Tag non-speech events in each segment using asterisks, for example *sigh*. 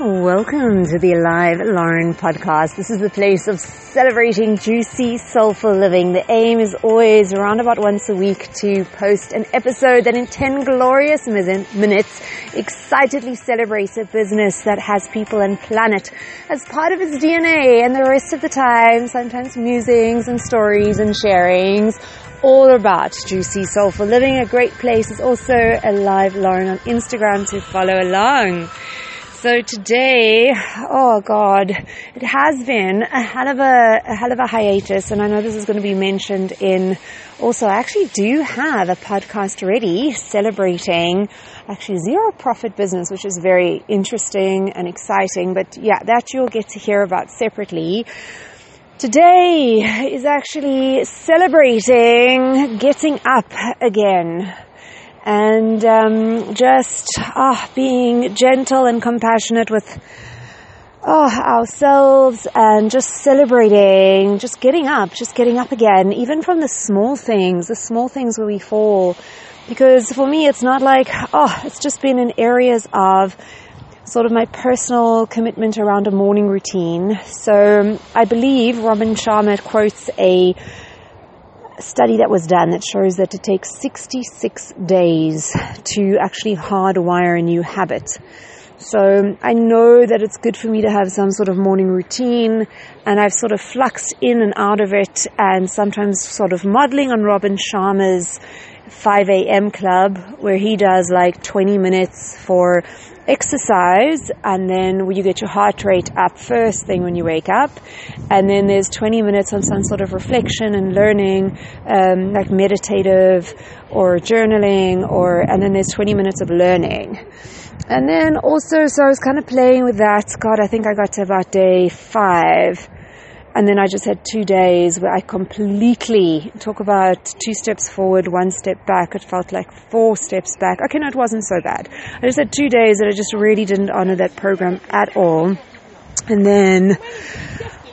Welcome to the Alive Lauren podcast. This is the place of celebrating juicy, soulful living. The aim is always around about once a week to post an episode that in 10 glorious minutes excitedly celebrates a business that has people and planet as part of its DNA and the rest of the time, sometimes musings and stories and sharings all about juicy, soulful living. A great place is also Alive Lauren on Instagram to follow along. So today, oh God, it has been a hell of a, a hell of a hiatus, and I know this is going to be mentioned in. Also, I actually do have a podcast ready celebrating actually zero profit business, which is very interesting and exciting. But yeah, that you'll get to hear about separately. Today is actually celebrating getting up again and um, just ah, being gentle and compassionate with oh, ourselves and just celebrating, just getting up, just getting up again, even from the small things, the small things where we fall. Because for me, it's not like, oh, it's just been in areas of sort of my personal commitment around a morning routine. So I believe Robin Sharma quotes a study that was done that shows that it takes 66 days to actually hardwire a new habit. So I know that it's good for me to have some sort of morning routine and I've sort of fluxed in and out of it and sometimes sort of modeling on Robin Sharma's 5 a.m. club where he does like 20 minutes for exercise and then you get your heart rate up first thing when you wake up and then there's 20 minutes on some sort of reflection and learning um, like meditative or journaling or and then there's 20 minutes of learning and then also so i was kind of playing with that god i think i got to about day five and then I just had two days where I completely talk about two steps forward, one step back. It felt like four steps back. Okay, no, it wasn't so bad. I just had two days that I just really didn't honor that program at all. And then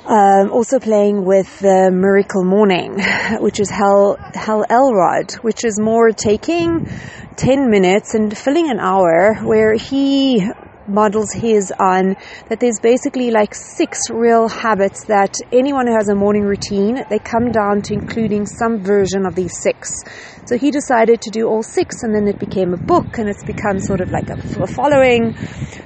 um, also playing with the Miracle Morning, *laughs* which is Hal, Hal Elrod, which is more taking 10 minutes and filling an hour where he models his on that there's basically like six real habits that anyone who has a morning routine, they come down to including some version of these six. So he decided to do all six and then it became a book and it's become sort of like a, a following.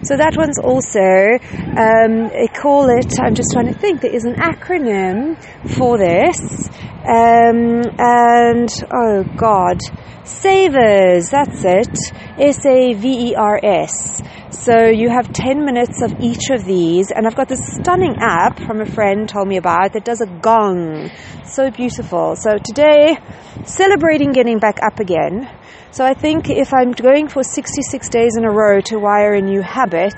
So that one's also, um, call it, I'm just trying to think, there is an acronym for this. Um, and, oh God, Savers, that's it. S-A-V-E-R-S. So you have 10 minutes of each of these, and I've got this stunning app from a friend told me about that does a gong. So beautiful. So today, celebrating getting back up again. So I think if I'm going for 66 days in a row to wire a new habit,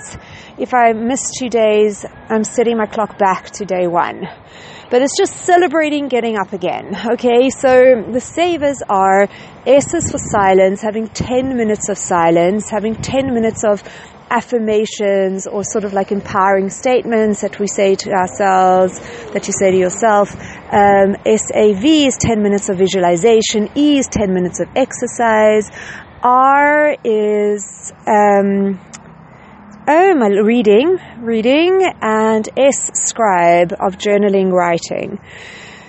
if I miss two days, I'm setting my clock back to day one. But it's just celebrating getting up again. Okay, so the savers are S is for silence, having 10 minutes of silence, having 10 minutes of affirmations or sort of like empowering statements that we say to ourselves, that you say to yourself. Um, SAV is 10 minutes of visualization. E is 10 minutes of exercise. R is, um, oh, my reading, reading, and S scribe of journaling, writing.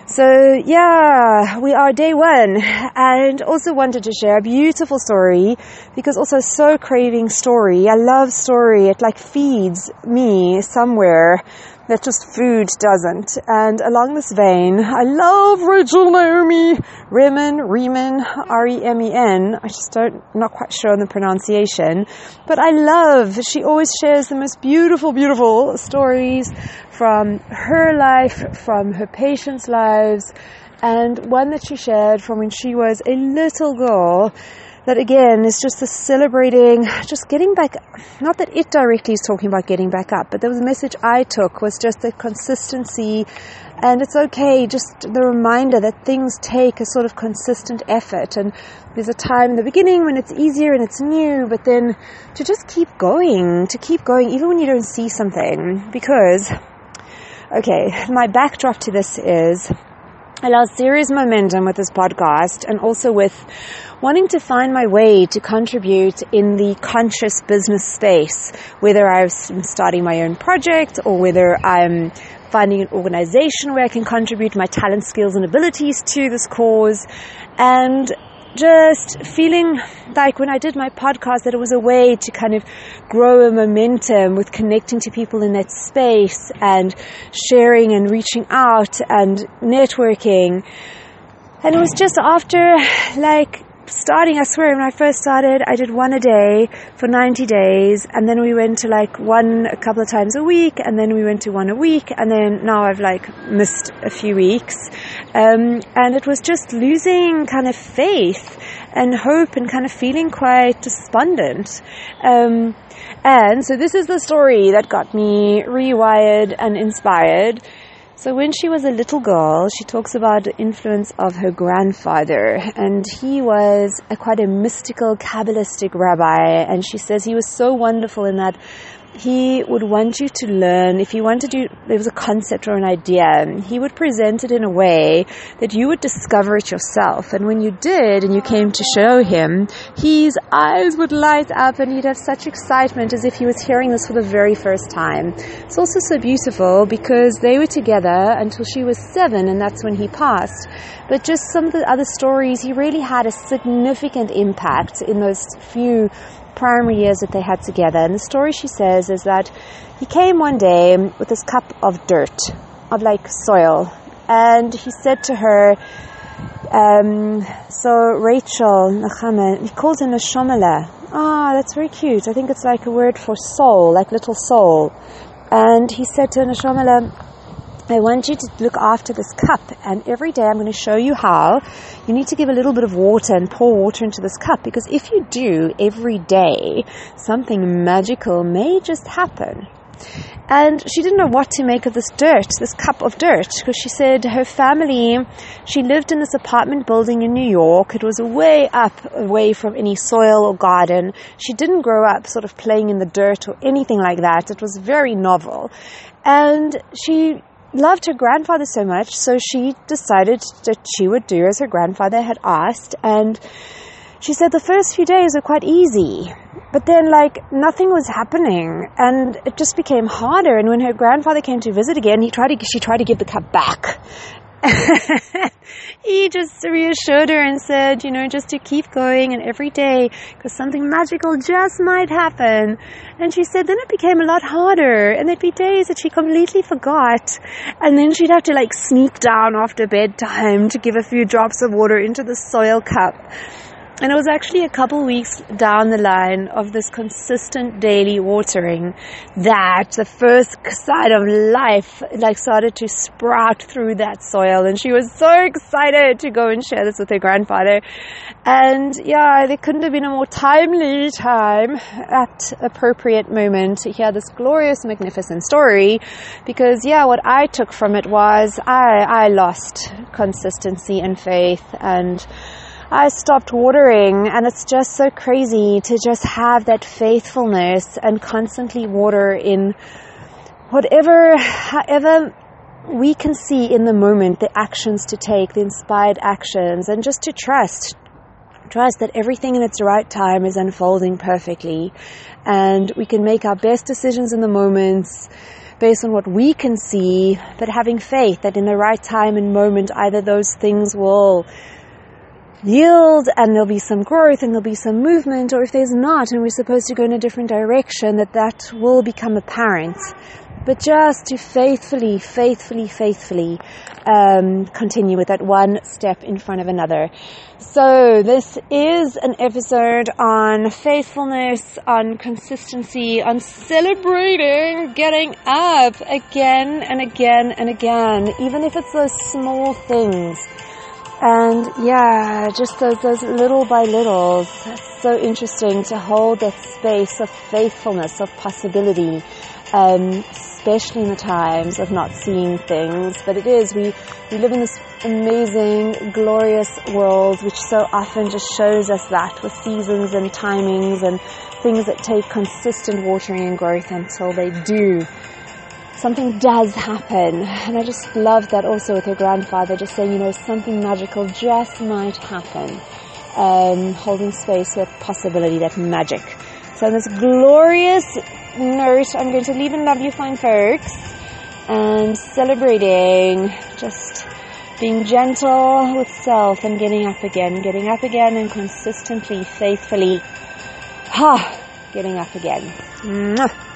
So yeah, we are day one and also wanted to share a beautiful story because also so craving story. I love story. It like feeds me somewhere that just food doesn't. And along this vein, I love Rachel Naomi Remen, Remen, R-E-M-E-N. I just don't, not quite sure on the pronunciation, but I love, she always shares the most beautiful, beautiful stories from her life, from her patients' lives, and one that she shared from when she was a little girl that again is just the celebrating, just getting back. Not that it directly is talking about getting back up, but there was a message I took was just the consistency, and it's okay. Just the reminder that things take a sort of consistent effort, and there's a time in the beginning when it's easier and it's new, but then to just keep going, to keep going, even when you don't see something, because. Okay, my backdrop to this is I lost serious momentum with this podcast and also with wanting to find my way to contribute in the conscious business space, whether I'm starting my own project or whether I'm finding an organization where I can contribute my talent, skills, and abilities to this cause. And just feeling like when I did my podcast that it was a way to kind of grow a momentum with connecting to people in that space and sharing and reaching out and networking. And it was just after like starting, I swear, when I first started, I did one a day for 90 days, and then we went to like one a couple of times a week, and then we went to one a week, and then now I've like missed a few weeks. Um, and it was just losing kind of faith and hope and kind of feeling quite despondent. Um, and so this is the story that got me rewired and inspired. So when she was a little girl, she talks about the influence of her grandfather, and he was a quite a mystical, Kabbalistic rabbi, and she says he was so wonderful in that he would want you to learn, if he wanted to, there was a concept or an idea, he would present it in a way that you would discover it yourself. And when you did and you came to show him, his eyes would light up and he'd have such excitement as if he was hearing this for the very first time. It's also so beautiful because they were together until she was seven and that's when he passed. But just some of the other stories, he really had a significant impact in those few primary years that they had together. And the story she says is that he came one day with this cup of dirt, of like soil, and he said to her, um, so Rachel, he calls her Neshomala. Ah, that's very cute. I think it's like a word for soul, like little soul. And he said to Neshomala, I want you to look after this cup, and every day I'm going to show you how. You need to give a little bit of water and pour water into this cup because if you do every day, something magical may just happen. And she didn't know what to make of this dirt, this cup of dirt, because she said her family, she lived in this apartment building in New York. It was way up, away from any soil or garden. She didn't grow up sort of playing in the dirt or anything like that. It was very novel. And she loved her grandfather so much, so she decided that she would do as her grandfather had asked. And she said the first few days were quite easy, but then like nothing was happening, and it just became harder. And when her grandfather came to visit again, he tried to she tried to give the cup back, *laughs* he just reassured her and said, you know, just to keep going and every day, because something magical just might happen. And she said, then it became a lot harder, and there'd be days that she completely forgot, and then she'd have to like sneak down after bedtime to give a few drops of water into the soil cup. And it was actually a couple weeks down the line of this consistent daily watering that the first sign of life like started to sprout through that soil. And she was so excited to go and share this with her grandfather. And yeah, there couldn't have been a more timely time at appropriate moment to hear this glorious, magnificent story. Because yeah, what I took from it was I, I lost consistency and faith and I stopped watering and it's just so crazy to just have that faithfulness and constantly water in whatever, however we can see in the moment the actions to take, the inspired actions and just to trust, trust that everything in its right time is unfolding perfectly. And we can make our best decisions in the moments based on what we can see, but having faith that in the right time and moment either those things will yield and there'll be some growth and there'll be some movement or if there's not and we're supposed to go in a different direction that that will become apparent. But just to faithfully faithfully faithfully um, continue with that one step in front of another. So this is an episode on faithfulness on consistency on celebrating getting up again and again and again even if it's those small things and yeah, just those, those little by littles. So interesting to hold that space of faithfulness, of possibility, um, especially in the times of not seeing things. But it is, we, we live in this amazing, glorious world which so often just shows us that with seasons and timings and things that take consistent watering and growth until they do something does happen. And I just love that also with her grandfather, just saying, you know, something magical just might happen. Um, holding space for possibility, that magic. So on this glorious note, I'm going to leave and love you fine folks and celebrating just being gentle with self and getting up again, getting up again and consistently, faithfully, ha, getting up again. Mwah.